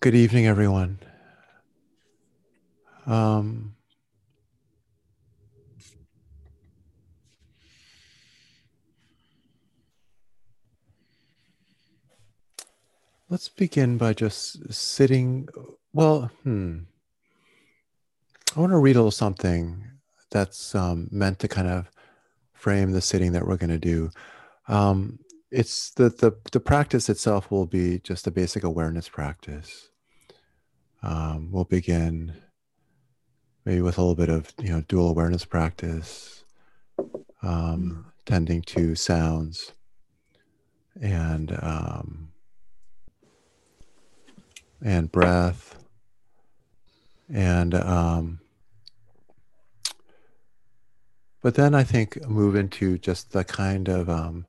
Good evening, everyone. Um, let's begin by just sitting. Well, hmm. I want to read a little something that's um, meant to kind of frame the sitting that we're going to do. Um, it's the, the the practice itself will be just a basic awareness practice. Um, we'll begin maybe with a little bit of you know dual awareness practice, um, tending to sounds, and um, and breath, and um, but then I think move into just the kind of um,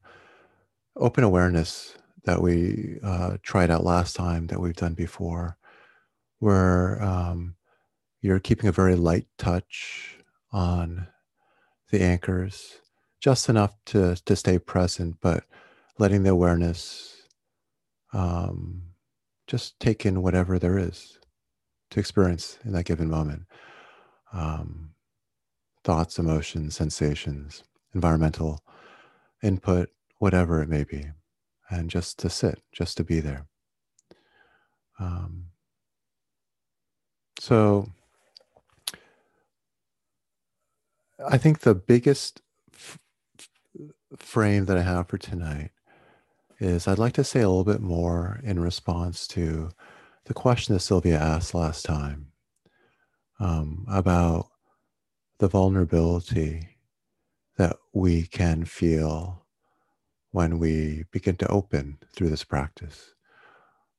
open awareness that we uh, tried out last time that we've done before, where um, you're keeping a very light touch on the anchors, just enough to, to stay present, but letting the awareness um, just take in whatever there is to experience in that given moment. Um, thoughts, emotions, sensations, environmental input, whatever it may be, and just to sit, just to be there. Um, so, I think the biggest f- frame that I have for tonight is I'd like to say a little bit more in response to the question that Sylvia asked last time um, about the vulnerability that we can feel when we begin to open through this practice.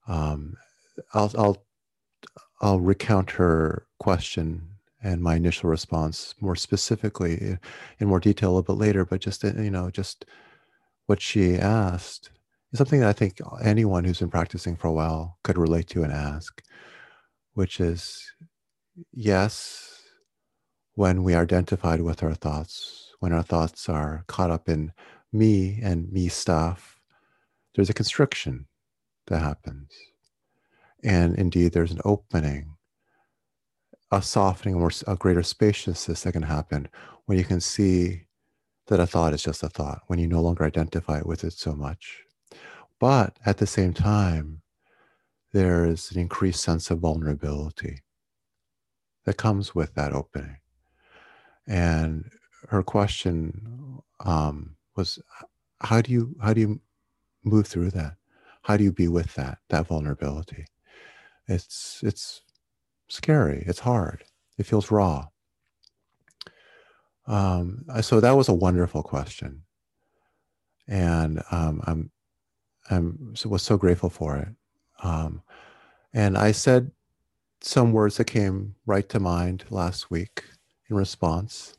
Um, I'll, I'll, I'll recount her question and my initial response more specifically in more detail a little bit later, but just, you know, just what she asked is something that I think anyone who's been practicing for a while could relate to and ask, which is yes, when we are identified with our thoughts, when our thoughts are caught up in me and me stuff, there's a constriction that happens. And indeed, there's an opening, a softening, or a greater spaciousness that can happen when you can see that a thought is just a thought, when you no longer identify with it so much. But at the same time, there is an increased sense of vulnerability that comes with that opening. And her question um, was how do you how do you move through that? How do you be with that that vulnerability? It's it's scary. It's hard. It feels raw. Um, so that was a wonderful question. And um, i'm i'm was so grateful for it. Um, and i said some words that came right to mind last week in response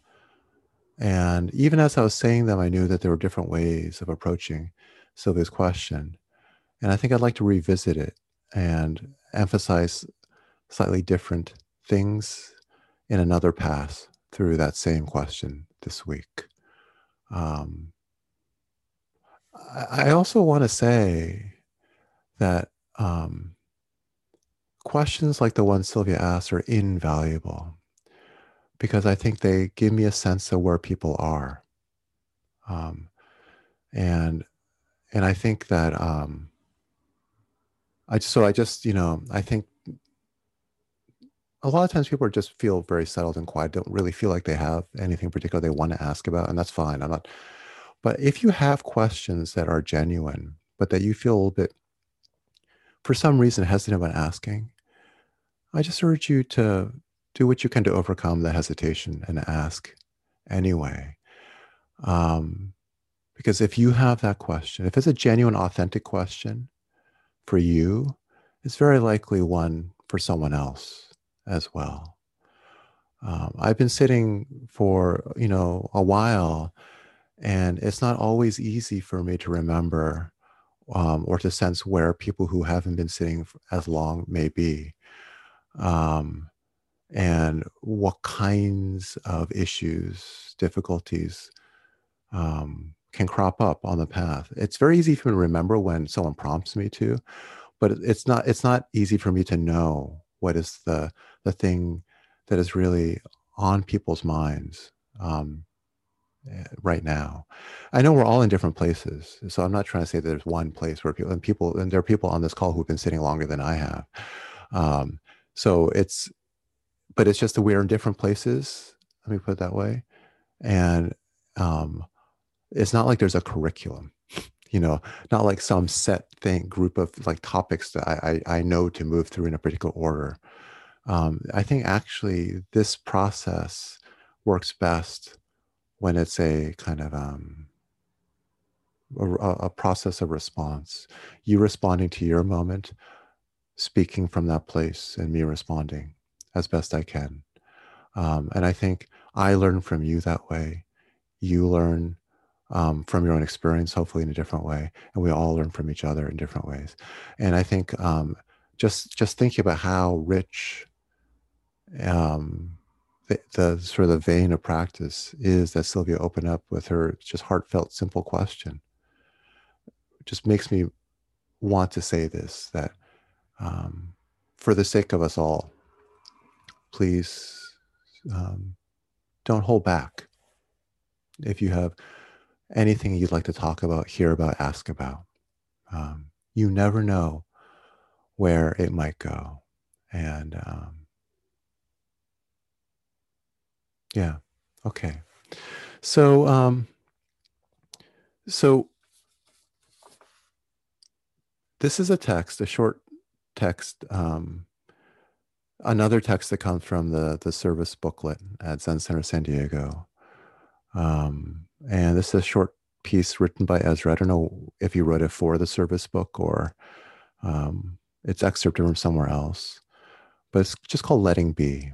and even as I was saying them, I knew that there were different ways of approaching Sylvia's question. And I think I'd like to revisit it and emphasize slightly different things in another pass through that same question this week. Um, I also want to say that um, questions like the one Sylvia asked are invaluable because I think they give me a sense of where people are. Um, and and I think that um, I so I just you know I think a lot of times people are just feel very settled and quiet, don't really feel like they have anything particular they want to ask about, and that's fine. I'm not. But if you have questions that are genuine, but that you feel a little bit, for some reason, hesitant about asking, I just urge you to do what you can to overcome the hesitation and ask anyway. Um, because if you have that question, if it's a genuine, authentic question for you, it's very likely one for someone else as well. Um, I've been sitting for you know a while, and it's not always easy for me to remember um, or to sense where people who haven't been sitting as long may be. Um, and what kinds of issues, difficulties um, can crop up on the path. It's very easy for me to remember when someone prompts me to, but it's not it's not easy for me to know what is the the thing that is really on people's minds um, eh, right now. I know we're all in different places, so I'm not trying to say there's one place where people and people and there are people on this call who've been sitting longer than I have. Um, so it's, but it's just that we're in different places. Let me put it that way, and um, it's not like there's a curriculum you know not like some set thing group of like topics that i i, I know to move through in a particular order. Um, i think actually this process works best when it's a kind of um, a, a process of response. You responding to your moment speaking from that place and me responding as best i can um, and i think i learn from you that way you learn um, from your own experience, hopefully in a different way, and we all learn from each other in different ways. And I think um, just just thinking about how rich um, the, the, sort of the vein of practice is that Sylvia opened up with her just heartfelt, simple question, just makes me want to say this that um, for the sake of us all, please um, don't hold back. If you have anything you'd like to talk about, hear about, ask about. Um, you never know where it might go. And um, yeah, okay. So, um, so this is a text, a short text, um, another text that comes from the the service booklet at Zen Center San Diego. Um, and this is a short piece written by Ezra. I don't know if he wrote it for the service book or um, it's excerpted from somewhere else, but it's just called Letting Be.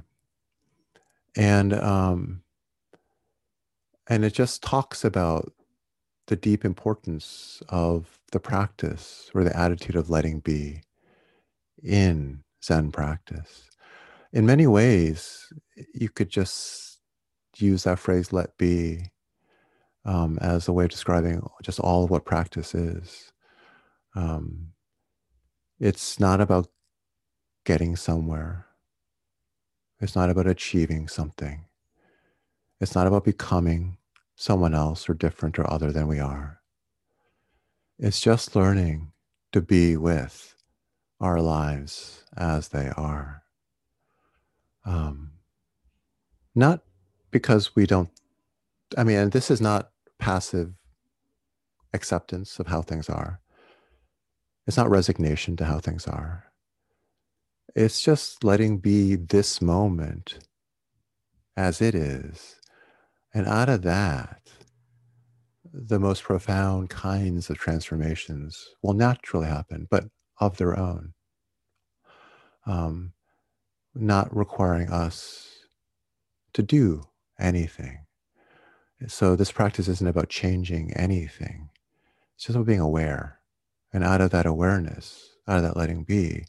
And um, and it just talks about the deep importance of the practice or the attitude of letting be in Zen practice. In many ways, you could just use that phrase, let be, um, as a way of describing just all of what practice is. Um, it's not about getting somewhere. It's not about achieving something. It's not about becoming someone else or different or other than we are. It's just learning to be with our lives as they are. Um, not because we don't, I mean, this is not passive acceptance of how things are. It's not resignation to how things are. It's just letting be this moment as it is. And out of that, the most profound kinds of transformations will naturally happen, but of their own. Um, not requiring us to do anything. So this practice isn't about changing anything. It's just about being aware. And out of that awareness, out of that letting be,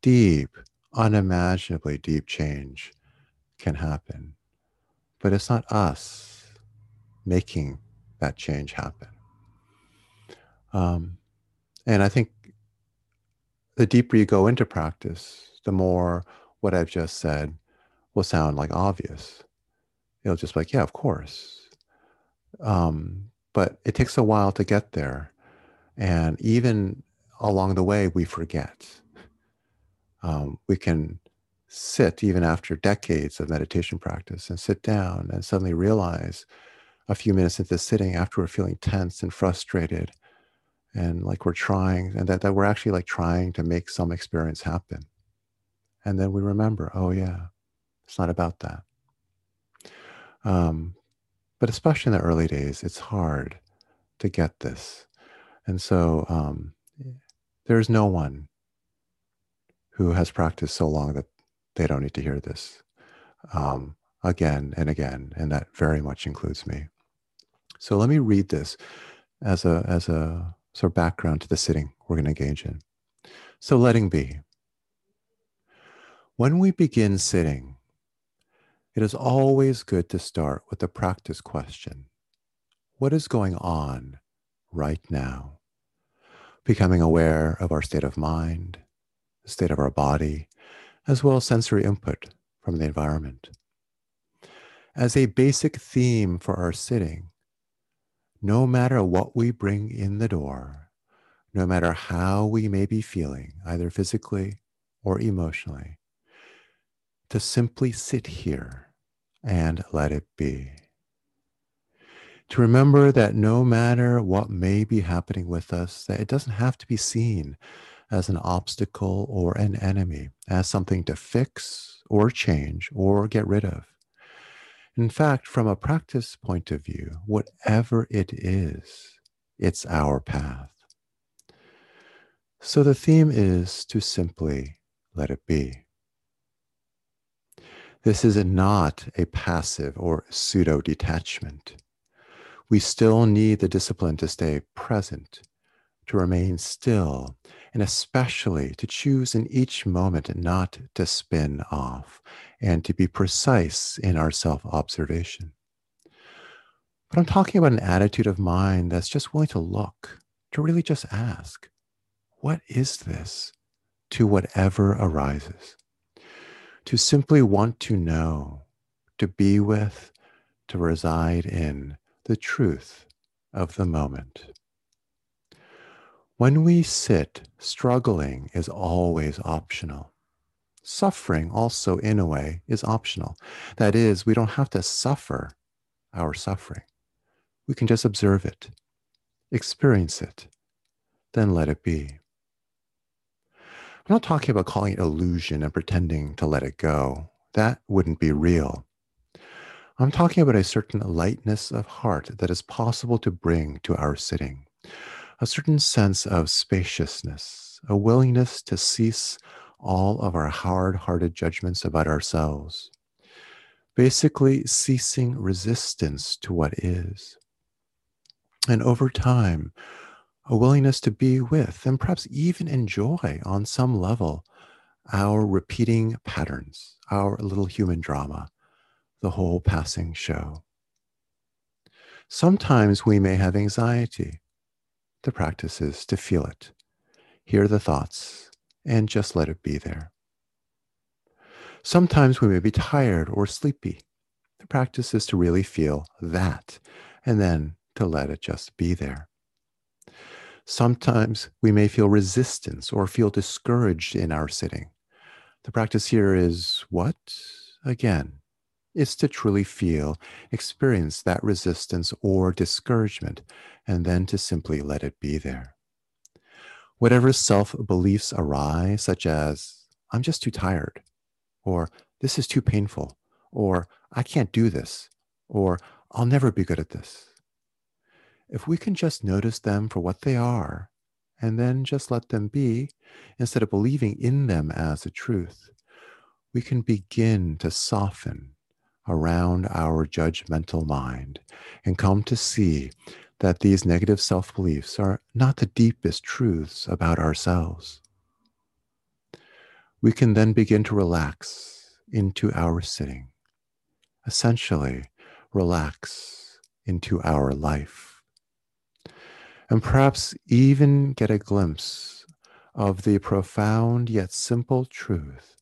deep, unimaginably deep change can happen. But it's not us making that change happen. Um, and I think the deeper you go into practice, the more what I've just said will sound like obvious. It'll just be like, yeah, of course. Um, but it takes a while to get there. And even along the way, we forget. Um, we can sit even after decades of meditation practice and sit down and suddenly realize a few minutes into sitting after we're feeling tense and frustrated and like we're trying and that, that we're actually like trying to make some experience happen and then we remember oh yeah it's not about that um, but especially in the early days, it's hard to get this. And so um, there's no one who has practiced so long that they don't need to hear this um, again and again. And that very much includes me. So let me read this as a, as a sort of background to the sitting we're going to engage in. So letting be. When we begin sitting, it is always good to start with a practice question What is going on right now? becoming aware of our state of mind, the state of our body, as well as sensory input from the environment. As a basic theme for our sitting, no matter what we bring in the door, no matter how we may be feeling, either physically or emotionally, to simply sit here and let it be. To remember that no matter what may be happening with us, that it doesn't have to be seen as an obstacle or an enemy, as something to fix or change or get rid of. In fact, from a practice point of view, whatever it is, it's our path. So the theme is to simply let it be. This is not a passive or pseudo detachment. We still need the discipline to stay present, to remain still, and especially to choose in each moment not to spin off and to be precise in our self observation. But I'm talking about an attitude of mind that's just willing to look, to really just ask, what is this to whatever arises? To simply want to know, to be with, to reside in the truth of the moment. When we sit, struggling is always optional. Suffering, also, in a way, is optional. That is, we don't have to suffer our suffering. We can just observe it, experience it, then let it be. I'm not talking about calling it illusion and pretending to let it go. That wouldn't be real. I'm talking about a certain lightness of heart that is possible to bring to our sitting a certain sense of spaciousness, a willingness to cease all of our hard hearted judgments about ourselves, basically ceasing resistance to what is. And over time, a willingness to be with and perhaps even enjoy on some level our repeating patterns, our little human drama, the whole passing show. Sometimes we may have anxiety the practice is to feel it, hear the thoughts, and just let it be there. Sometimes we may be tired or sleepy. The practice is to really feel that and then to let it just be there. Sometimes we may feel resistance or feel discouraged in our sitting. The practice here is what? Again, is to truly feel, experience that resistance or discouragement, and then to simply let it be there. Whatever self beliefs arise, such as, I'm just too tired, or this is too painful, or I can't do this, or I'll never be good at this. If we can just notice them for what they are, and then just let them be, instead of believing in them as a truth, we can begin to soften around our judgmental mind and come to see that these negative self beliefs are not the deepest truths about ourselves. We can then begin to relax into our sitting, essentially, relax into our life. And perhaps even get a glimpse of the profound yet simple truth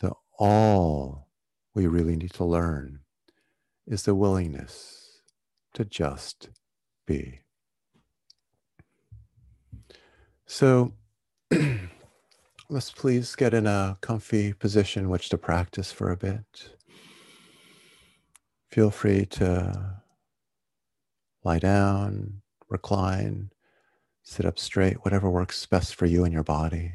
that all we really need to learn is the willingness to just be. So let's please get in a comfy position which to practice for a bit. Feel free to lie down, recline, sit up straight, whatever works best for you and your body.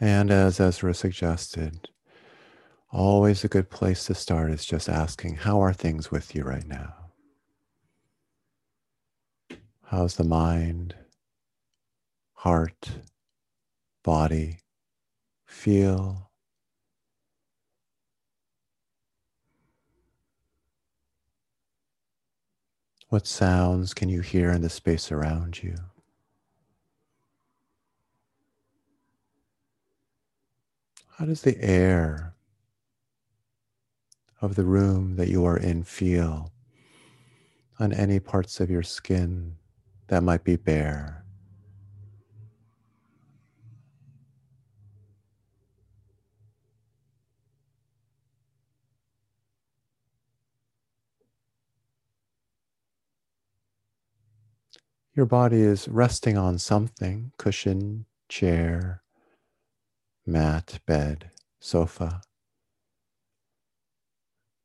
And as Ezra suggested, always a good place to start is just asking, How are things with you right now? How's the mind, heart, body feel? What sounds can you hear in the space around you? How does the air of the room that you are in feel on any parts of your skin that might be bare. Your body is resting on something cushion, chair, mat, bed, sofa.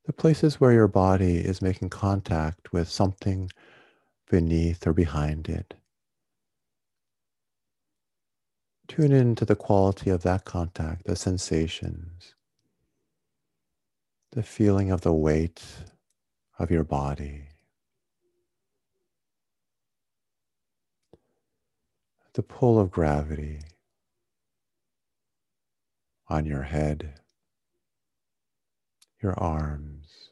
The places where your body is making contact with something beneath or behind it. Tune in to the quality of that contact, the sensations, the feeling of the weight of your body. The pull of gravity on your head, your arms.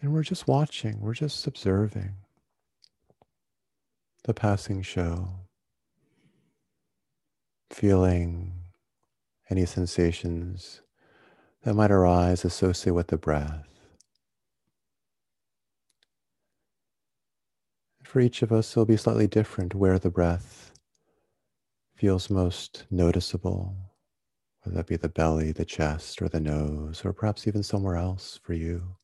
And we're just watching, we're just observing the passing show, feeling any sensations that might arise associated with the breath. For each of us, it'll be slightly different where the breath feels most noticeable, whether that be the belly, the chest, or the nose, or perhaps even somewhere else for you.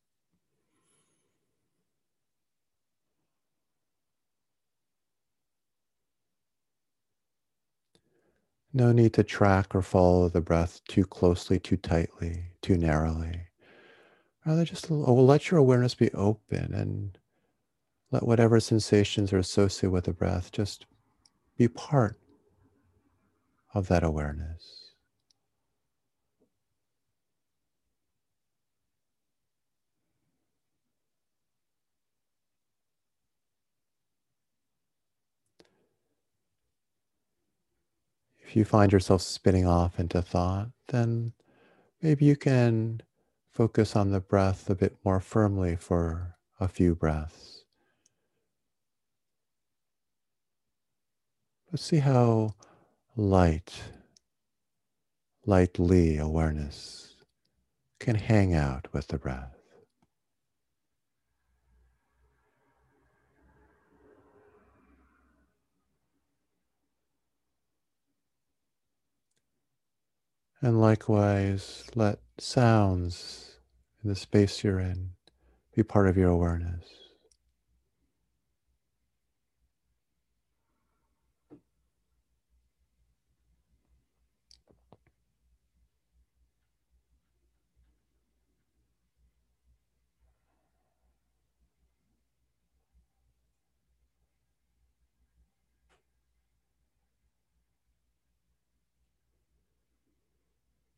No need to track or follow the breath too closely, too tightly, too narrowly. Rather, just oh, let your awareness be open and let whatever sensations are associated with the breath just be part of that awareness. If you find yourself spinning off into thought, then maybe you can focus on the breath a bit more firmly for a few breaths. Let's see how light, lightly awareness can hang out with the breath. And likewise, let sounds in the space you're in be part of your awareness.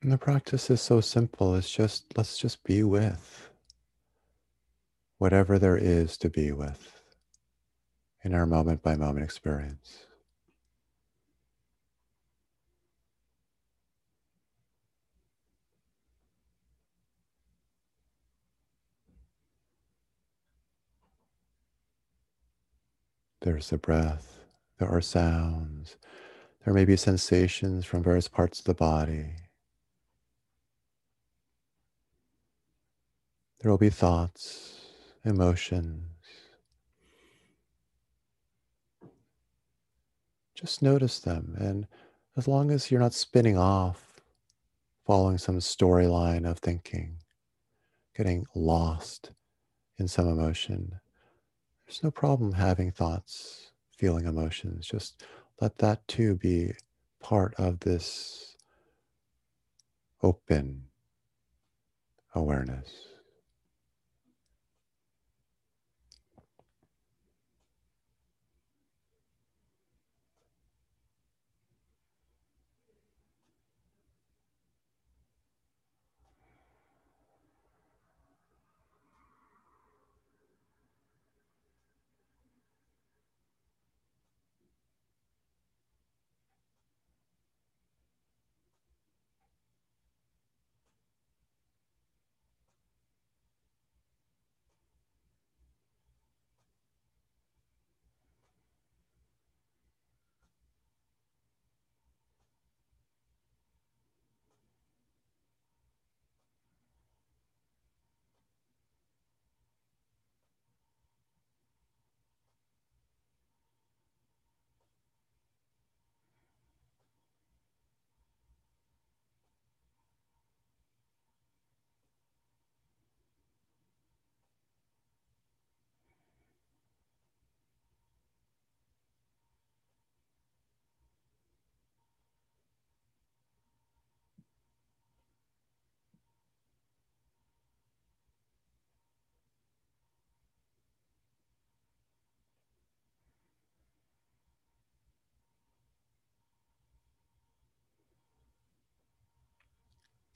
And the practice is so simple. It's just, let's just be with whatever there is to be with in our moment by moment experience. There's the breath, there are sounds, there may be sensations from various parts of the body. There will be thoughts, emotions. Just notice them. And as long as you're not spinning off, following some storyline of thinking, getting lost in some emotion, there's no problem having thoughts, feeling emotions. Just let that too be part of this open awareness.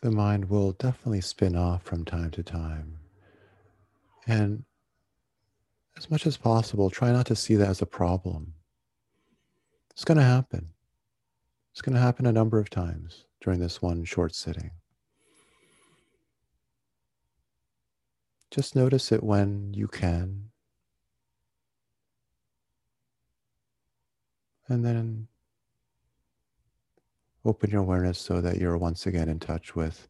The mind will definitely spin off from time to time. And as much as possible, try not to see that as a problem. It's going to happen. It's going to happen a number of times during this one short sitting. Just notice it when you can. And then open your awareness so that you're once again in touch with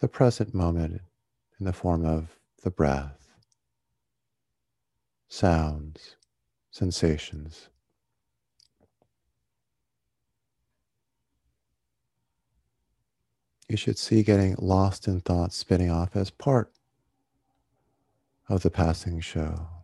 the present moment in the form of the breath, sounds, sensations. You should see getting lost in thoughts spinning off as part of the passing show.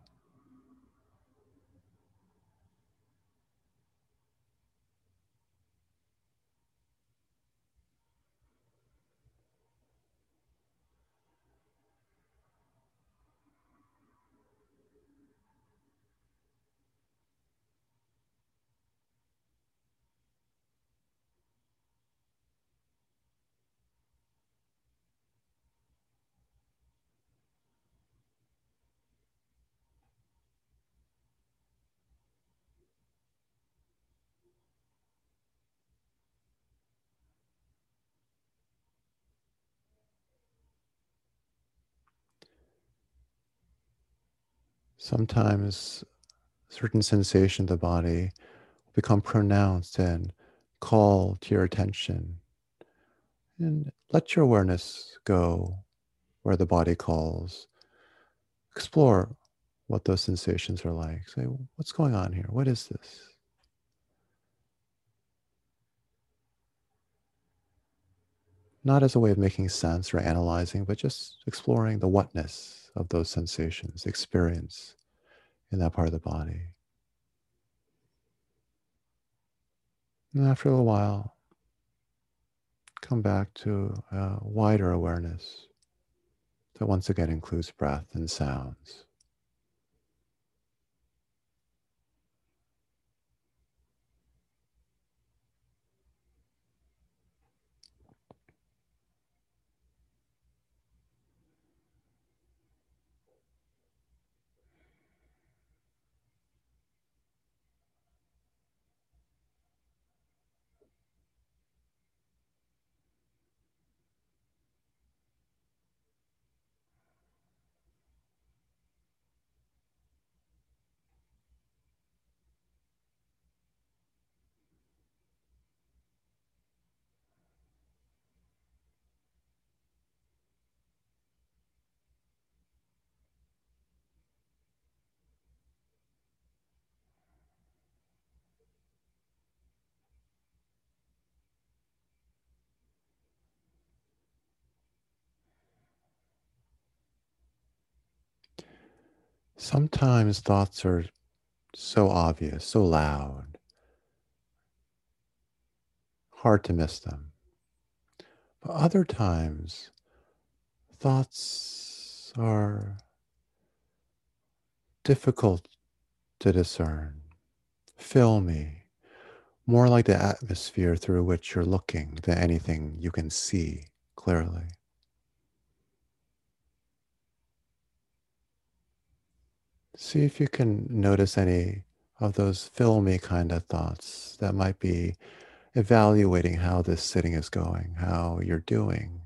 Sometimes certain sensation of the body become pronounced and call to your attention. And let your awareness go where the body calls. Explore what those sensations are like. Say, what's going on here? What is this? Not as a way of making sense or analyzing, but just exploring the whatness of those sensations, experience in that part of the body. And after a little while, come back to a wider awareness that once again includes breath and sounds. Sometimes thoughts are so obvious, so loud, hard to miss them. But other times, thoughts are difficult to discern, filmy, more like the atmosphere through which you're looking than anything you can see clearly. See if you can notice any of those filmy kind of thoughts that might be evaluating how this sitting is going, how you're doing.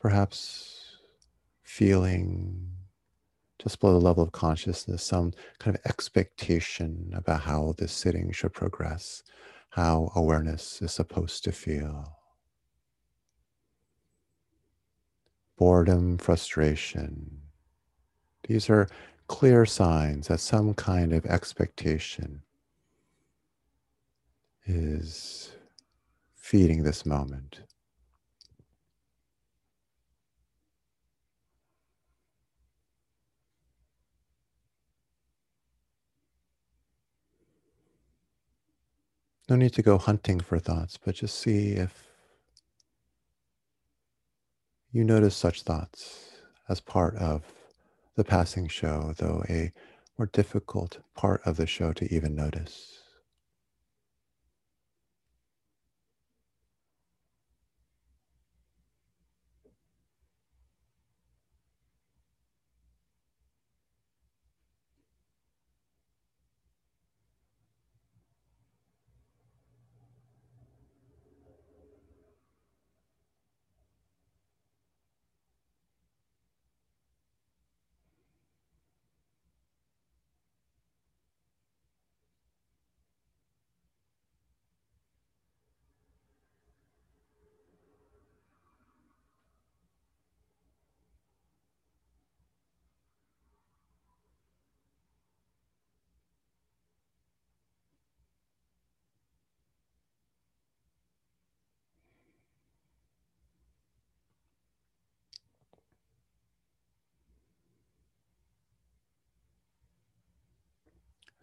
Perhaps feeling just below the level of consciousness some kind of expectation about how this sitting should progress, how awareness is supposed to feel. Boredom, frustration, these are clear signs that some kind of expectation is feeding this moment. No need to go hunting for thoughts, but just see if you notice such thoughts as part of the passing show, though a more difficult part of the show to even notice.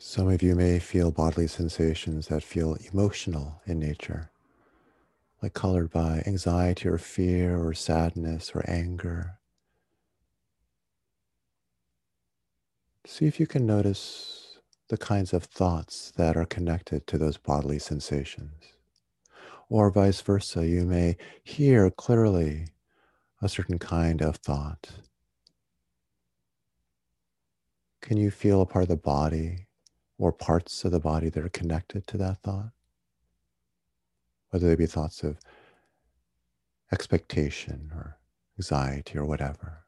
Some of you may feel bodily sensations that feel emotional in nature, like colored by anxiety or fear or sadness or anger. See if you can notice the kinds of thoughts that are connected to those bodily sensations. Or vice versa, you may hear clearly a certain kind of thought. Can you feel a part of the body or parts of the body that are connected to that thought? Whether they be thoughts of expectation or anxiety or whatever.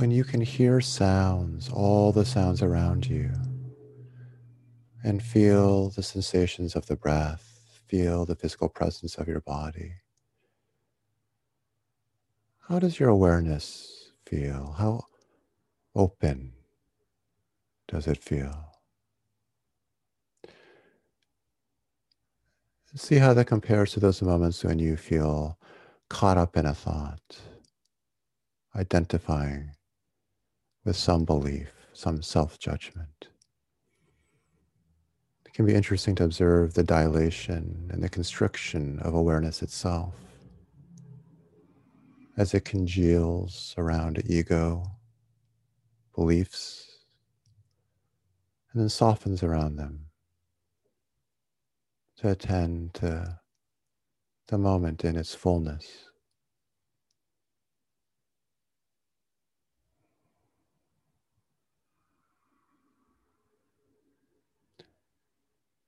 when you can hear sounds, all the sounds around you, and feel the sensations of the breath, feel the physical presence of your body. How does your awareness feel? How open does it feel? See how that compares to those moments when you feel caught up in a thought, identifying with some belief, some self judgment. It can be interesting to observe the dilation and the constriction of awareness itself as it congeals around ego, beliefs, and then softens around them to attend to the moment in its fullness.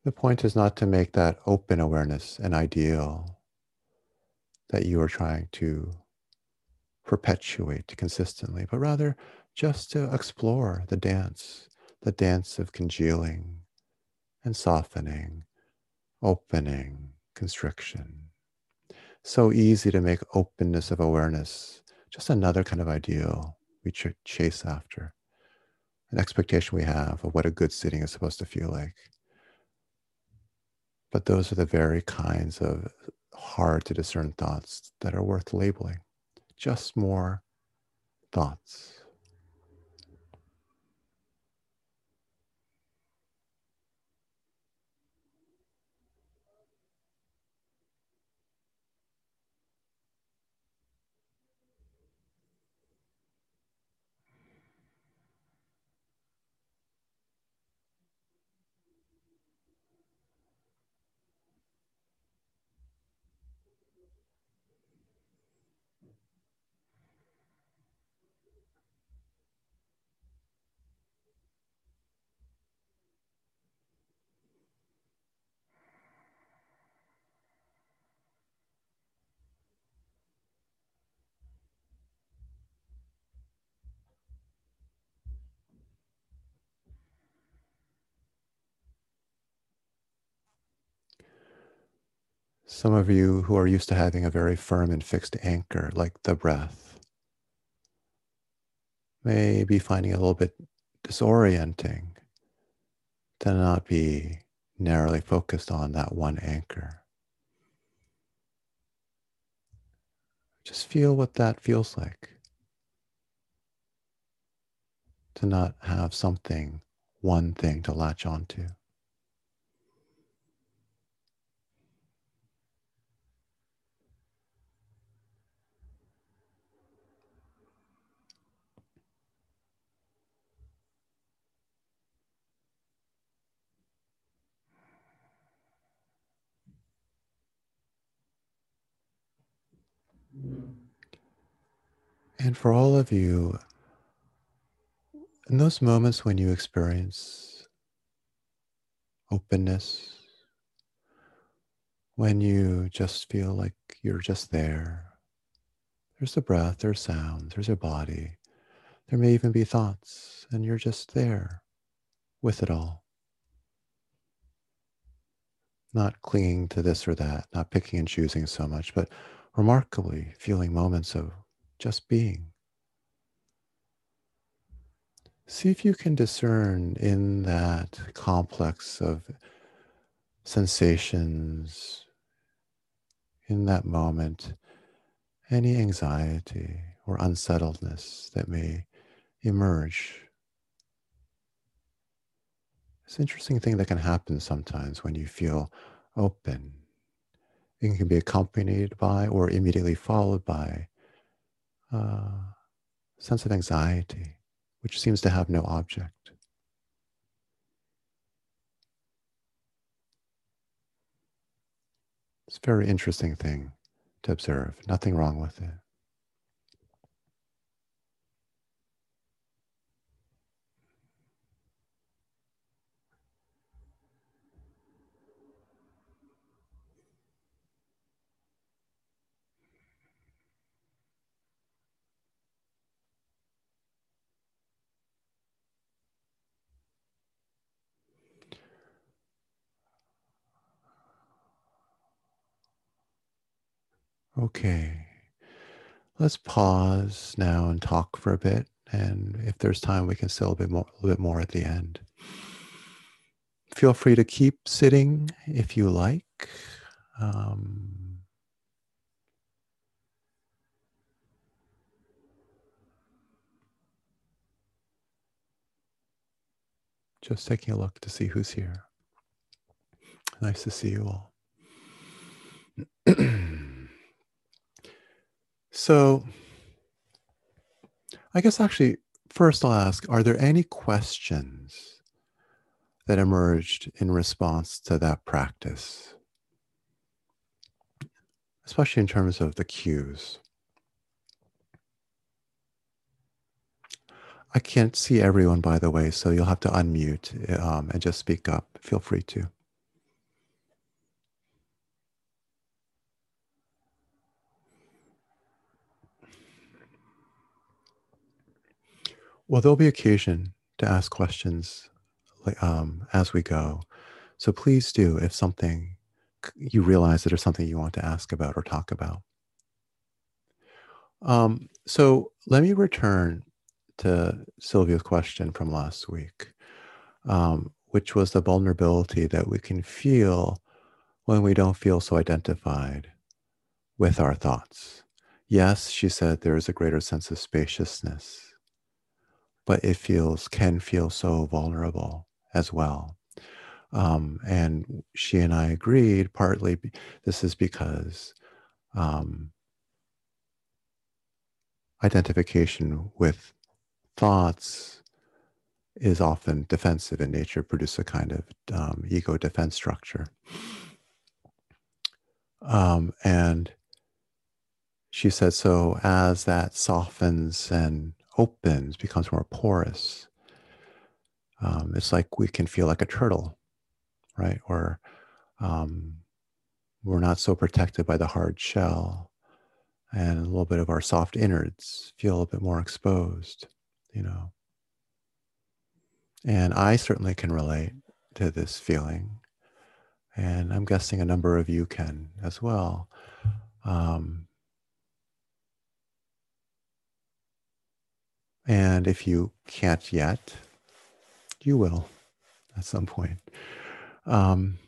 The point is not to make that open awareness an ideal that you are trying to perpetuate consistently, but rather just to explore the dance, the dance of congealing and softening, opening, constriction. So easy to make openness of awareness just another kind of ideal we should chase after, an expectation we have of what a good sitting is supposed to feel like. But those are the very kinds of hard to discern thoughts that are worth labeling. Just more thoughts. Some of you who are used to having a very firm and fixed anchor, like the breath, may be finding a little bit disorienting to not be narrowly focused on that one anchor. Just feel what that feels like to not have something, one thing to latch onto. And for all of you, in those moments when you experience openness, when you just feel like you're just there, there's a breath, there's sounds, there's a body, there may even be thoughts, and you're just there with it all. Not clinging to this or that, not picking and choosing so much, but remarkably feeling moments of just being. See if you can discern in that complex of sensations, in that moment, any anxiety or unsettledness that may emerge. It's an interesting thing that can happen sometimes when you feel open. It can be accompanied by or immediately followed by a sense of anxiety, which seems to have no object. It's a very interesting thing to observe. Nothing wrong with it. Okay. Let's pause now and talk for a bit. And if there's time, we can still a bit more, a little bit more at the end. Feel free to keep sitting if you like. Um, just taking a look to see who's here. Nice to see you all. So, I guess actually, first I'll ask Are there any questions that emerged in response to that practice? Especially in terms of the cues. I can't see everyone, by the way, so you'll have to unmute um, and just speak up. Feel free to. Well, there'll be occasion to ask questions um, as we go. So please do if something you realize that there's something you want to ask about or talk about. Um, so let me return to Sylvia's question from last week, um, which was the vulnerability that we can feel when we don't feel so identified with our thoughts. Yes, she said there is a greater sense of spaciousness but it feels can feel so vulnerable as well. Um, and she and I agreed partly this is because um, identification with thoughts is often defensive in nature, produce a kind of um, ego defense structure. Um, and she said, so as that softens and opens, becomes more porous. Um, it's like we can feel like a turtle, right? Or um, we're not so protected by the hard shell, and a little bit of our soft innards feel a bit more exposed, you know. And I certainly can relate to this feeling, and I'm guessing a number of you can as well. Um, And if you can't yet, you will at some point. Um,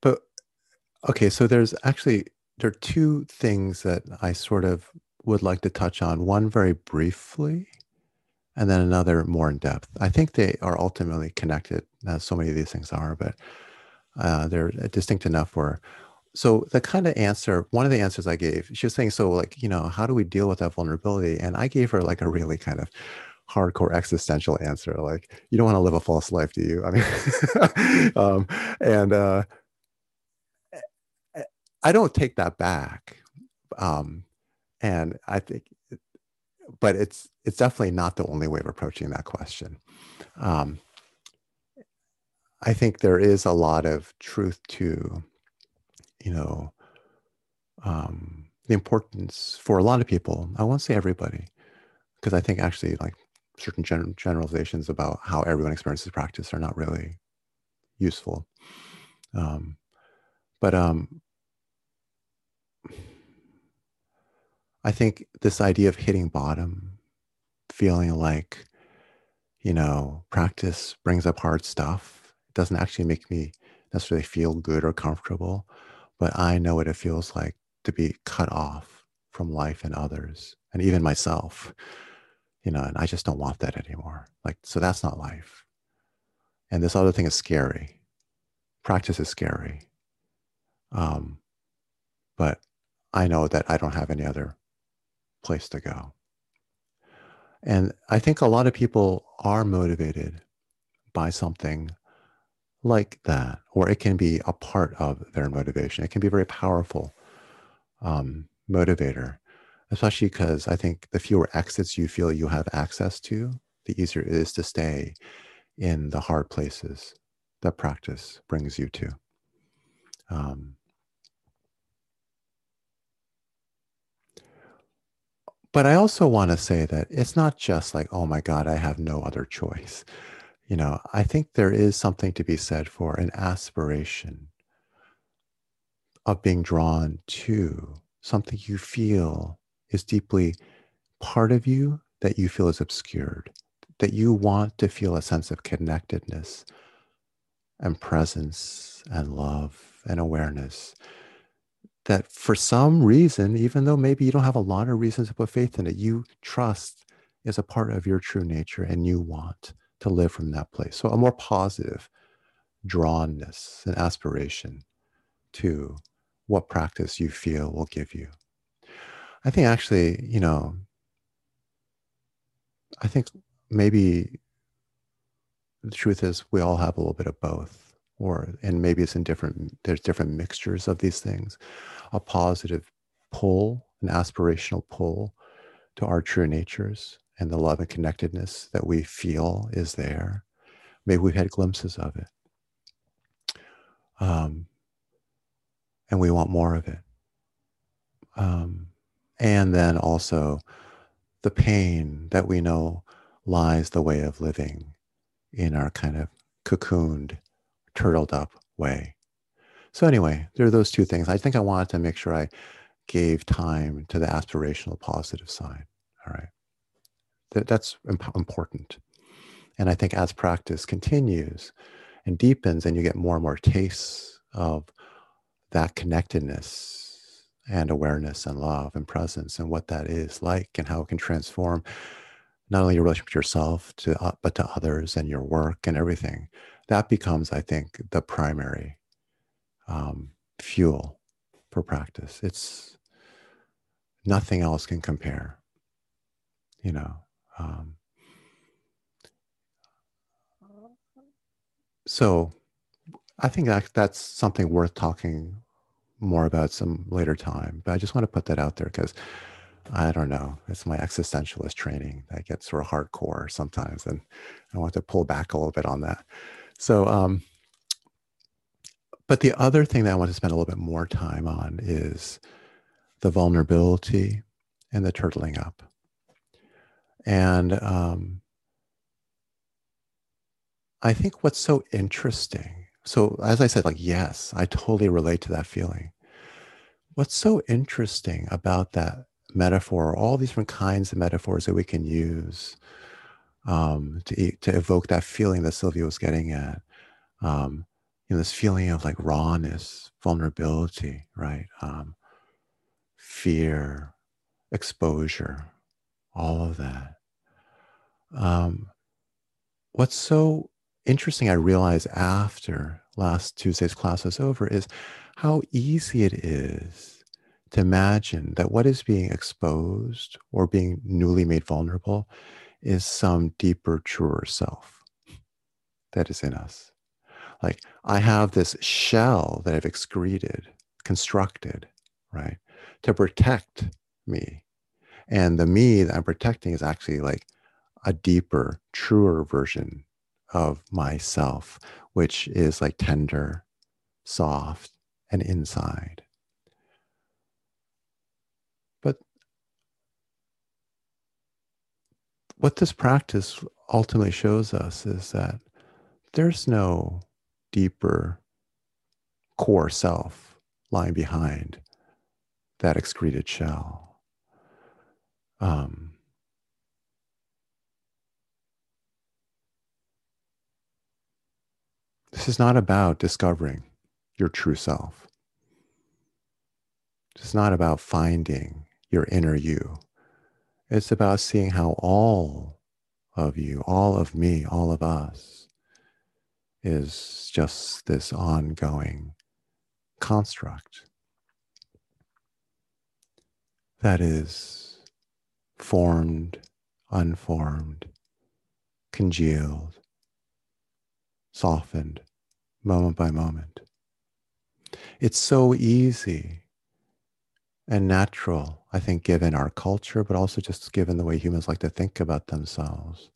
but okay, so there's actually there are two things that I sort of would like to touch on. One very briefly, and then another more in depth. I think they are ultimately connected, as so many of these things are, but uh, they're distinct enough where so the kind of answer one of the answers i gave she was saying so like you know how do we deal with that vulnerability and i gave her like a really kind of hardcore existential answer like you don't want to live a false life do you i mean um, and uh, I don't take that back. Um, and I think, but it's it's definitely not the only way of approaching that question. Um, I think there is a lot of truth to, you know, um, the importance for a lot of people. I won't say everybody, because I think actually like certain gen- generalizations about how everyone experiences practice are not really useful. Um, but um, I think this idea of hitting bottom, feeling like, you know, practice brings up hard stuff, doesn't actually make me necessarily feel good or comfortable, but I know what it feels like to be cut off from life and others and even myself you know and i just don't want that anymore. Like so that's not life. And this other thing is scary. Practice is scary. Um, but i know that i don't have any other place to go. And i think a lot of people are motivated by something like that or it can be a part of their motivation it can be a very powerful um, motivator especially because I think the fewer exits you feel you have access to, the easier it is to stay in the hard places that practice brings you to. Um, but I also want to say that it's not just like, oh my God, I have no other choice. You know, I think there is something to be said for an aspiration of being drawn to something you feel is deeply part of you that you feel is obscured, that you want to feel a sense of connectedness and presence and love and awareness. That for some reason, even though maybe you don't have a lot of reasons to put faith in it, you trust is a part of your true nature and you want to live from that place. So a more positive drawnness and aspiration to what practice you feel will give you. I think actually, you know, I think maybe the truth is we all have a little bit of both or and maybe it's in different there's different mixtures of these things a positive pull an aspirational pull to our true natures and the love and connectedness that we feel is there maybe we've had glimpses of it um, and we want more of it um, and then also the pain that we know lies the way of living in our kind of cocooned, turtled up way. So, anyway, there are those two things. I think I wanted to make sure I gave time to the aspirational positive side. All right. That, that's imp- important. And I think as practice continues and deepens, and you get more and more tastes of that connectedness and awareness and love and presence and what that is like and how it can transform not only your relationship to yourself to uh, but to others and your work and everything that becomes i think the primary um, fuel for practice it's nothing else can compare you know um, so i think that that's something worth talking more about some later time. But I just want to put that out there because I don't know. It's my existentialist training that gets sort of hardcore sometimes, and I want to pull back a little bit on that. So, um, but the other thing that I want to spend a little bit more time on is the vulnerability and the turtling up. And um, I think what's so interesting so as I said, like, yes, I totally relate to that feeling. What's so interesting about that metaphor, all these different kinds of metaphors that we can use um, to, to evoke that feeling that Sylvia was getting at, um, you know, this feeling of like rawness, vulnerability, right? Um, fear, exposure, all of that. Um, what's so interesting I realized after last Tuesday's class was over is how easy it is to imagine that what is being exposed or being newly made vulnerable is some deeper, truer self that is in us. Like I have this shell that I've excreted constructed, right? To protect me. And the me that I'm protecting is actually like a deeper, truer version of myself, which is like tender, soft, and inside. But what this practice ultimately shows us is that there's no deeper core self lying behind that excreted shell. Um, this is not about discovering your true self. It's not about finding your inner you. It's about seeing how all of you, all of me, all of us is just this ongoing construct that is formed, unformed, congealed, softened moment by moment. It's so easy and natural, I think, given our culture, but also just given the way humans like to think about themselves,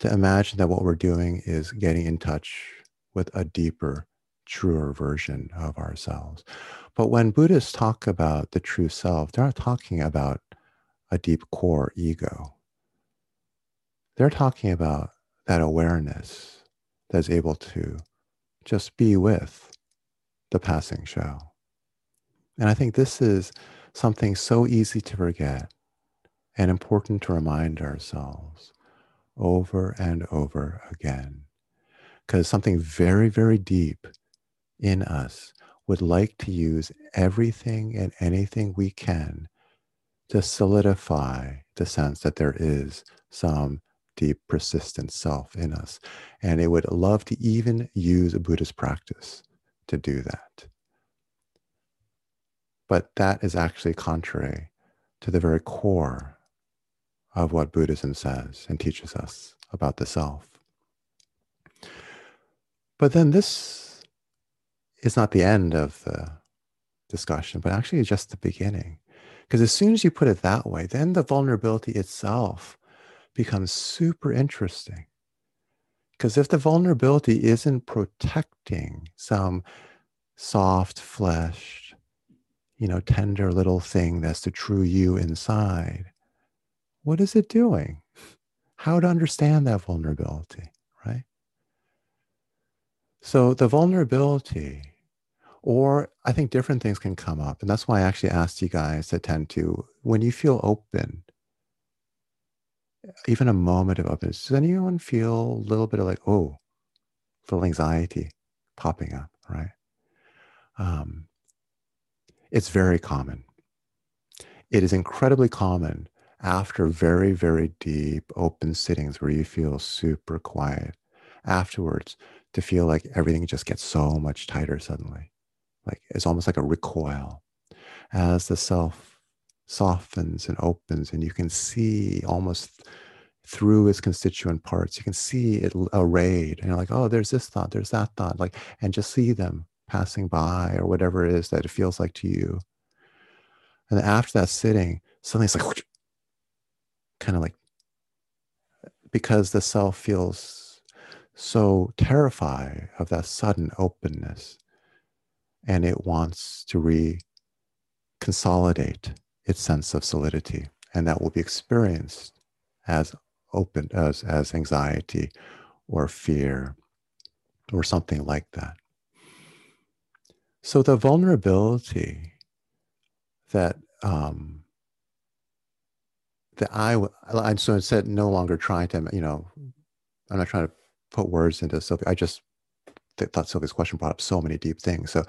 to imagine that what we're doing is getting in touch with a deeper, truer version of ourselves. But when Buddhists talk about the true self, they're not talking about a deep core ego. They're talking about that awareness that's able to just be with the passing show. And I think this is something so easy to forget and important to remind ourselves over and over again. Because something very, very deep in us would like to use everything and anything we can to solidify the sense that there is some deep, persistent self in us. And it would love to even use a Buddhist practice to do that. But that is actually contrary to the very core of what Buddhism says and teaches us about the self. But then this is not the end of the discussion, but actually just the beginning. Because as soon as you put it that way, then the vulnerability itself becomes super interesting. Because if the vulnerability isn't protecting some soft flesh, you know, tender little thing that's the true you inside, what is it doing? How to understand that vulnerability, right? So the vulnerability, or I think different things can come up. And that's why I actually asked you guys to tend to, when you feel open, even a moment of openness, does anyone feel a little bit of like, oh, little anxiety popping up, right? Um, it's very common. It is incredibly common after very, very deep open sittings where you feel super quiet afterwards to feel like everything just gets so much tighter suddenly. Like it's almost like a recoil as the self softens and opens, and you can see almost through its constituent parts. You can see it arrayed, and you're like, oh, there's this thought, there's that thought, like, and just see them passing by or whatever it is that it feels like to you. And after that sitting, suddenly it's like kind of like because the self feels so terrified of that sudden openness and it wants to reconsolidate its sense of solidity and that will be experienced as open as as anxiety or fear or something like that so the vulnerability that um, that I I so instead no longer trying to you know I'm not trying to put words into Sylvia. I just th- thought Sylvia's question brought up so many deep things. So,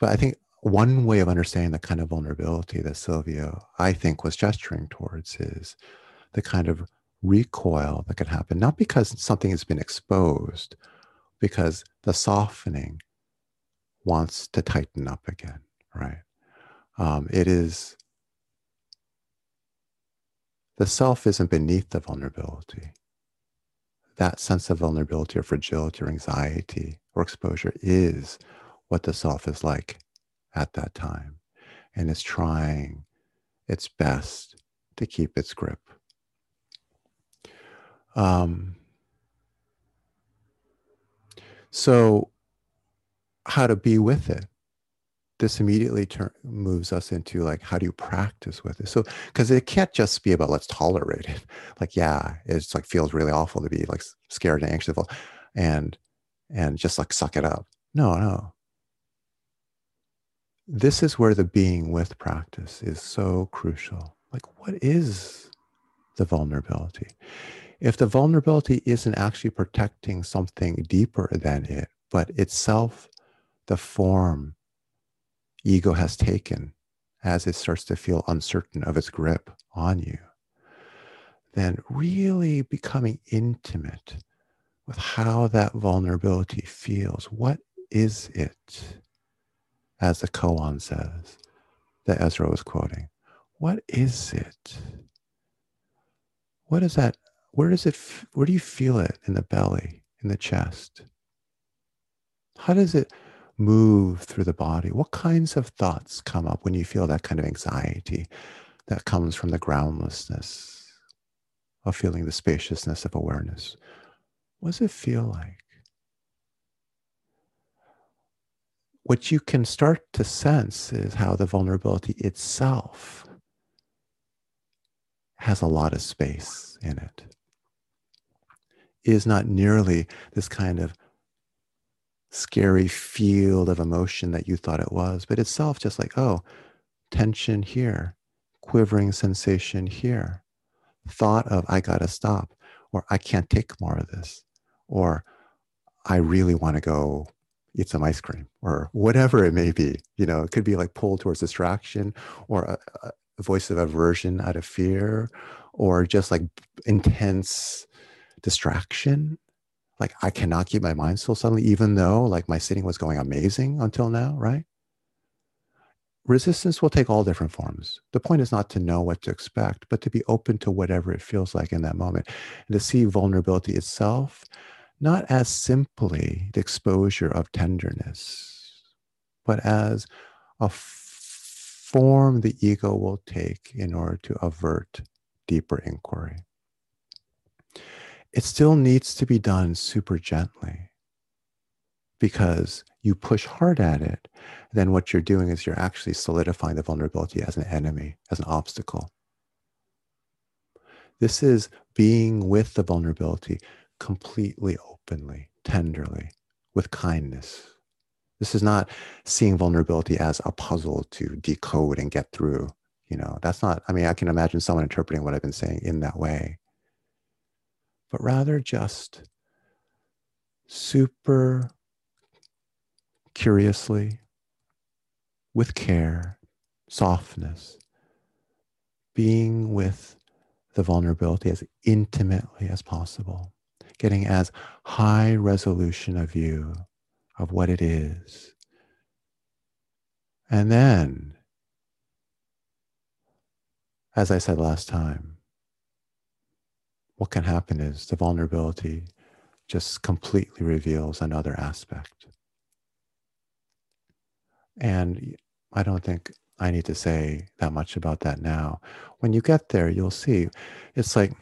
but I think one way of understanding the kind of vulnerability that Sylvia I think was gesturing towards is the kind of recoil that could happen, not because something has been exposed, because the softening wants to tighten up again, right? Um, it is, the self isn't beneath the vulnerability. That sense of vulnerability or fragility or anxiety or exposure is what the self is like at that time and is trying its best to keep its grip. Um, so, how to be with it? This immediately turn, moves us into like, how do you practice with it? So, because it can't just be about let's tolerate it. Like, yeah, it's like feels really awful to be like scared and anxious, and and just like suck it up. No, no. This is where the being with practice is so crucial. Like, what is the vulnerability? If the vulnerability isn't actually protecting something deeper than it, but itself the form ego has taken as it starts to feel uncertain of its grip on you, then really becoming intimate with how that vulnerability feels. What is it? As the koan says, that Ezra was quoting. What is it? What is that? Where does it, where do you feel it in the belly, in the chest? How does it move through the body? What kinds of thoughts come up when you feel that kind of anxiety that comes from the groundlessness of feeling the spaciousness of awareness? What does it feel like? What you can start to sense is how the vulnerability itself has a lot of space in it. it. Is not nearly this kind of scary field of emotion that you thought it was, but itself just like, oh, tension here, quivering sensation here, thought of, I gotta stop, or I can't take more of this or I really want to go eat some ice cream or whatever it may be. You know, it could be like pulled towards distraction or a, a voice of aversion out of fear or just like intense distraction. Like I cannot keep my mind still suddenly, even though like my sitting was going amazing until now, right? Resistance will take all different forms. The point is not to know what to expect, but to be open to whatever it feels like in that moment and to see vulnerability itself not as simply the exposure of tenderness, but as a form the ego will take in order to avert deeper inquiry. It still needs to be done super gently because you push hard at it, then what you're doing is you're actually solidifying the vulnerability as an enemy, as an obstacle. This is being with the vulnerability completely openly, tenderly, with kindness. This is not seeing vulnerability as a puzzle to decode and get through. You know, that's not, I mean, I can imagine someone interpreting what I've been saying in that way, but rather just super curiously, with care, softness, being with the vulnerability as intimately as possible getting as high resolution a view of what it is. And then, as I said last time, what can happen is the vulnerability just completely reveals another aspect. And I don't think I need to say that much about that now. When you get there, you'll see it's like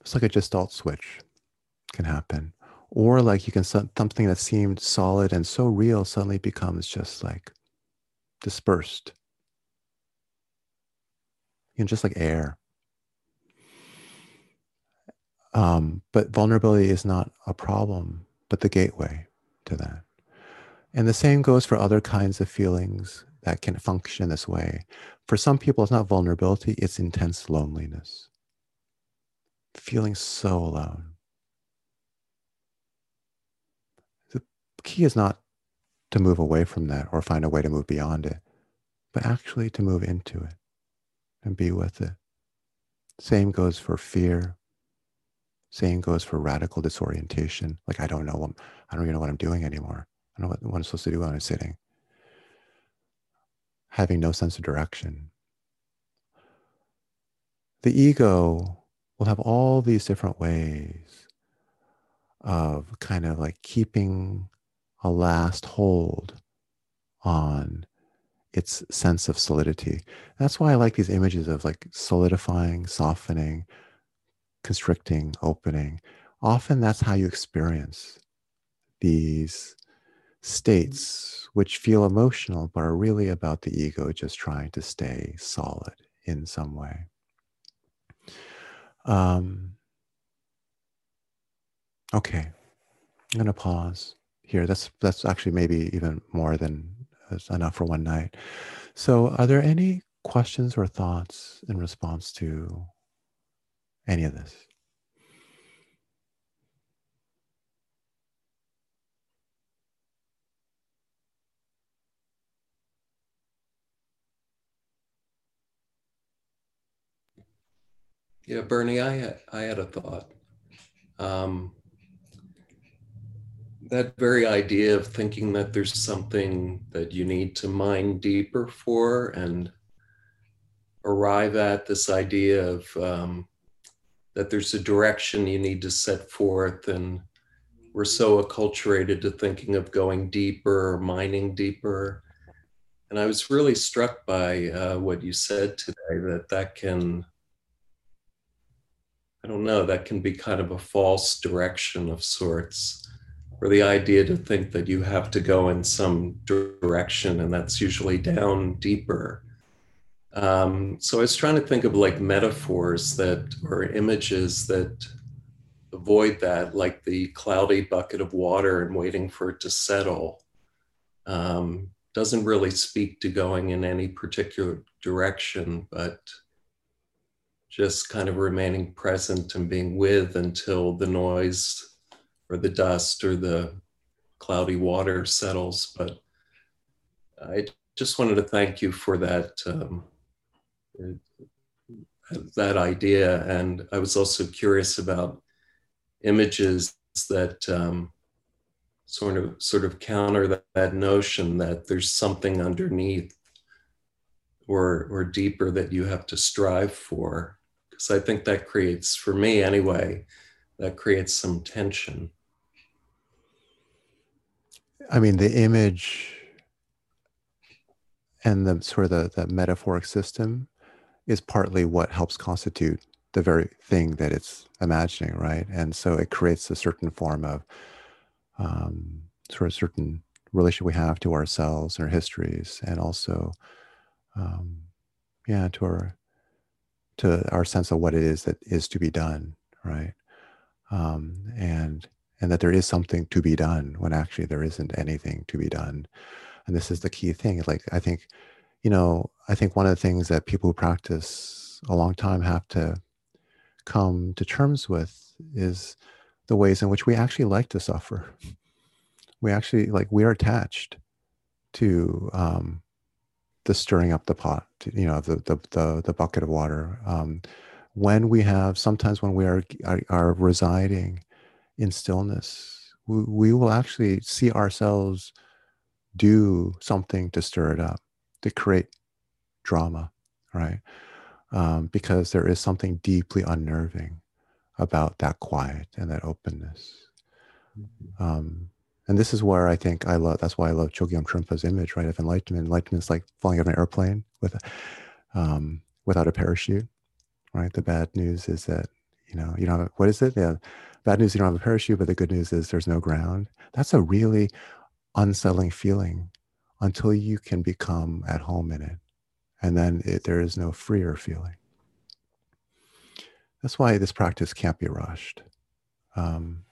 It's like a gestalt switch can happen. Or like you can, something that seemed solid and so real suddenly becomes just like dispersed. You know, just like air. Um, but vulnerability is not a problem, but the gateway to that. And the same goes for other kinds of feelings that can function this way. For some people, it's not vulnerability, it's intense loneliness feeling so alone. The key is not to move away from that or find a way to move beyond it, but actually to move into it and be with it. Same goes for fear. Same goes for radical disorientation. Like I don't know what I don't even know what I'm doing anymore. I don't know what, what I'm supposed to do when I'm sitting. Having no sense of direction. The ego will have all these different ways of kind of like keeping a last hold on its sense of solidity. That's why I like these images of like solidifying, softening, constricting, opening. Often that's how you experience these states, which feel emotional, but are really about the ego just trying to stay solid in some way. Um, okay, I'm to pause here. That's that's actually maybe even more than enough for one night. So, are there any questions or thoughts in response to any of this? Yeah, Bernie, I had, I had a thought. Um, that very idea of thinking that there's something that you need to mine deeper for and arrive at this idea of um, that there's a direction you need to set forth and we're so acculturated to thinking of going deeper mining deeper and i was really struck by uh, what you said today that that can i don't know that can be kind of a false direction of sorts or the idea to think that you have to go in some direction and that's usually down deeper. Um, so I was trying to think of like metaphors that or images that avoid that, like the cloudy bucket of water and waiting for it to settle. Um, doesn't really speak to going in any particular direction, but just kind of remaining present and being with until the noise or the dust or the cloudy water settles. But I just wanted to thank you for that um, that idea, and I was also curious about images that um, sort of sort of counter that, that notion that there's something underneath or or deeper that you have to strive for because I think that creates for me anyway that creates some tension. I mean, the image and the sort of the, the metaphoric system is partly what helps constitute the very thing that it's imagining, right? And so it creates a certain form of um, sort of certain relationship we have to ourselves and our histories, and also, um, yeah, to our to our sense of what it is that is to be done, right? Um, and and that there is something to be done when actually there isn't anything to be done. And this is the key thing. Like, I think, you know, I think one of the things that people who practice a long time have to come to terms with is the ways in which we actually like to suffer. We actually, like, we are attached to um, the stirring up the pot, you know, the, the, the, the bucket of water. Um, when we have, sometimes when we are, are, are residing in stillness, we, we will actually see ourselves do something to stir it up, to create drama, right? Um, because there is something deeply unnerving about that quiet and that openness. Mm-hmm. Um, and this is where I think I love. That's why I love Chogyam Trungpa's image, right? Of enlightenment. Enlightenment is like falling out of an airplane with, um, without a parachute, right? The bad news is that you know you know what is it? Yeah, bad news you don't have a parachute but the good news is there's no ground that's a really unsettling feeling until you can become at home in it and then it, there is no freer feeling that's why this practice can't be rushed um,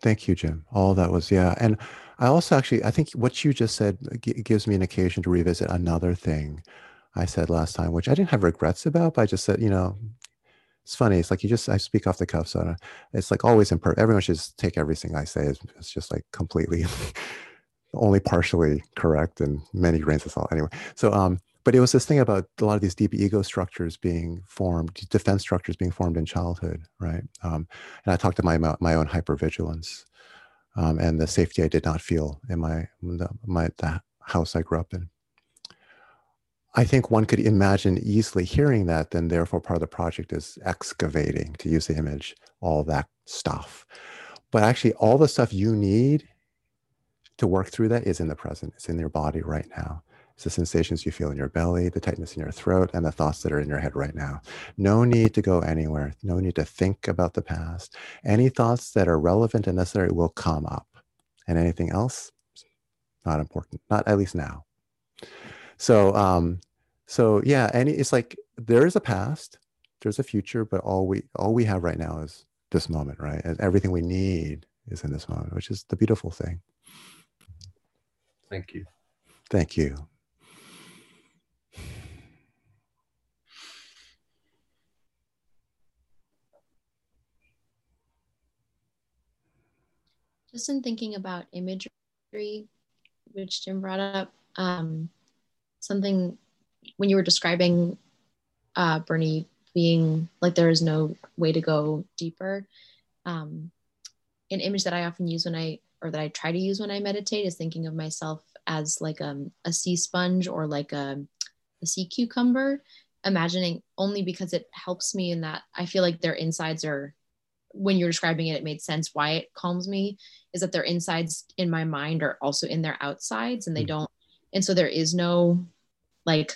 thank you jim all that was yeah and i also actually i think what you just said g- gives me an occasion to revisit another thing I said last time, which I didn't have regrets about, but I just said, you know, it's funny. It's like you just I speak off the cuff, so it's like always imperfect. Everyone should just take everything I say. It's, it's just like completely, only partially correct and many grains of salt. Anyway, so um, but it was this thing about a lot of these deep ego structures being formed, defense structures being formed in childhood, right? Um, and I talked to my my own hypervigilance um, and the safety I did not feel in my the, my the house I grew up in. I think one could imagine easily hearing that, then therefore part of the project is excavating, to use the image, all that stuff. But actually, all the stuff you need to work through that is in the present, it's in your body right now. It's the sensations you feel in your belly, the tightness in your throat, and the thoughts that are in your head right now. No need to go anywhere. No need to think about the past. Any thoughts that are relevant and necessary will come up. And anything else, not important, not at least now. So, um, so yeah, and it's like there is a past, there's a future, but all we all we have right now is this moment, right? And everything we need is in this moment, which is the beautiful thing. Thank you. Thank you. Just in thinking about imagery, which Jim brought up, um, something when you were describing uh, Bernie being like there is no way to go deeper. Um, an image that I often use when I or that I try to use when I meditate is thinking of myself as like um, a sea sponge or like a, a sea cucumber, imagining only because it helps me in that I feel like their insides are when you're describing it, it made sense why it calms me is that their insides in my mind are also in their outsides and they mm. don't. And so there is no like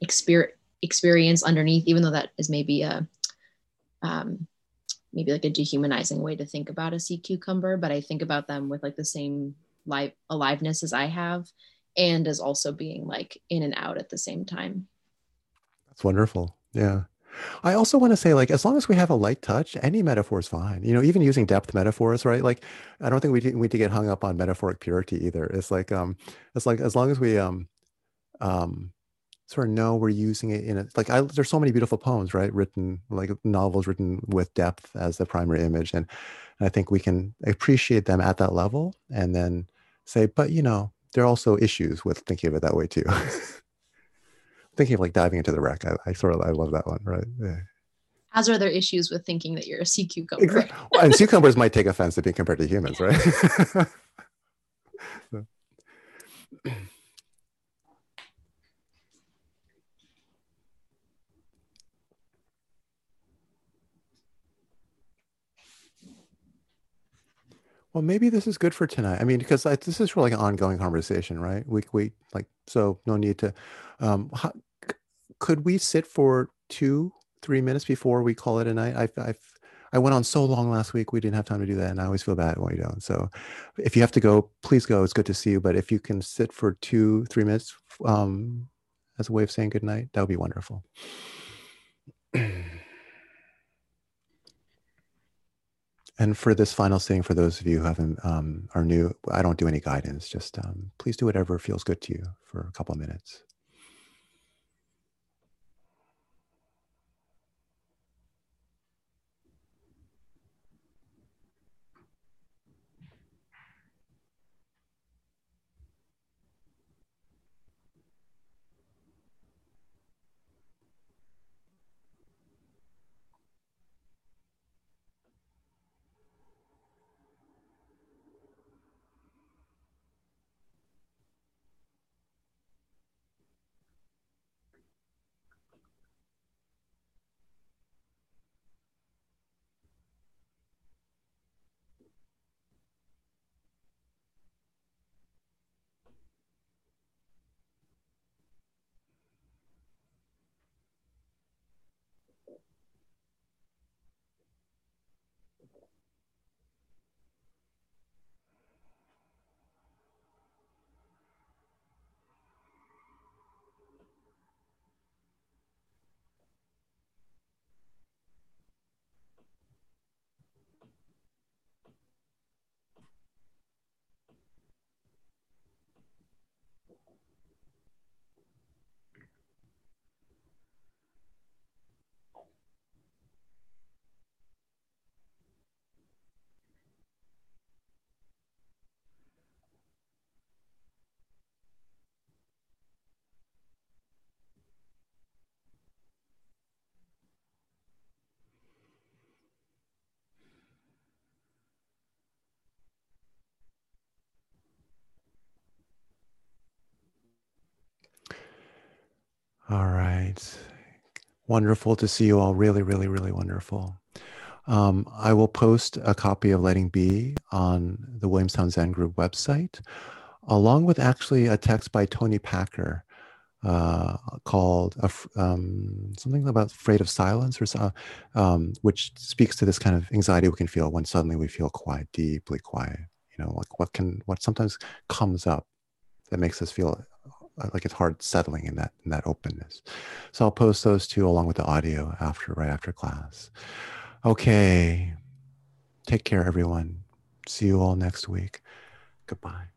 experience experience underneath, even though that is maybe a, um, maybe like a dehumanizing way to think about a sea cucumber, but I think about them with like the same live aliveness as I have and as also being like in and out at the same time. That's wonderful. Yeah. I also want to say, like, as long as we have a light touch, any metaphor is fine. You know, even using depth metaphors, right? Like, I don't think we need to get hung up on metaphoric purity either. It's like, um, it's like as long as we, um, um, sort of know we're using it in a like I, there's so many beautiful poems right written like novels written with depth as the primary image and, and i think we can appreciate them at that level and then say but you know there are also issues with thinking of it that way too thinking of like diving into the wreck. I, I sort of I love that one, right? Yeah. As are there issues with thinking that you're a sea cucumber. Exactly. Well, and cucumbers might take offense to being compared to humans, right? so. Well, maybe this is good for tonight. I mean, because I, this is really like an ongoing conversation, right? We we like so no need to. Um, how, could we sit for two, three minutes before we call it a night? I've, I've I went on so long last week. We didn't have time to do that, and I always feel bad when we don't. So, if you have to go, please go. It's good to see you. But if you can sit for two, three minutes um, as a way of saying good night, that would be wonderful. and for this final thing, for those of you who haven't um, are new, I don't do any guidance. Just um, please do whatever feels good to you for a couple of minutes. All right. Wonderful to see you all. Really, really, really wonderful. Um, I will post a copy of Letting Be on the Williamstown Zen Group website, along with actually a text by Toni Packer uh, called um, something about afraid of silence, or um, which speaks to this kind of anxiety we can feel when suddenly we feel quiet, deeply quiet. You know, like what can what sometimes comes up that makes us feel uh, Uh, like it's hard settling in that in that openness. So I'll post those two along with the audio after right after class. Okay. Take care, everyone. See you all next week. Goodbye.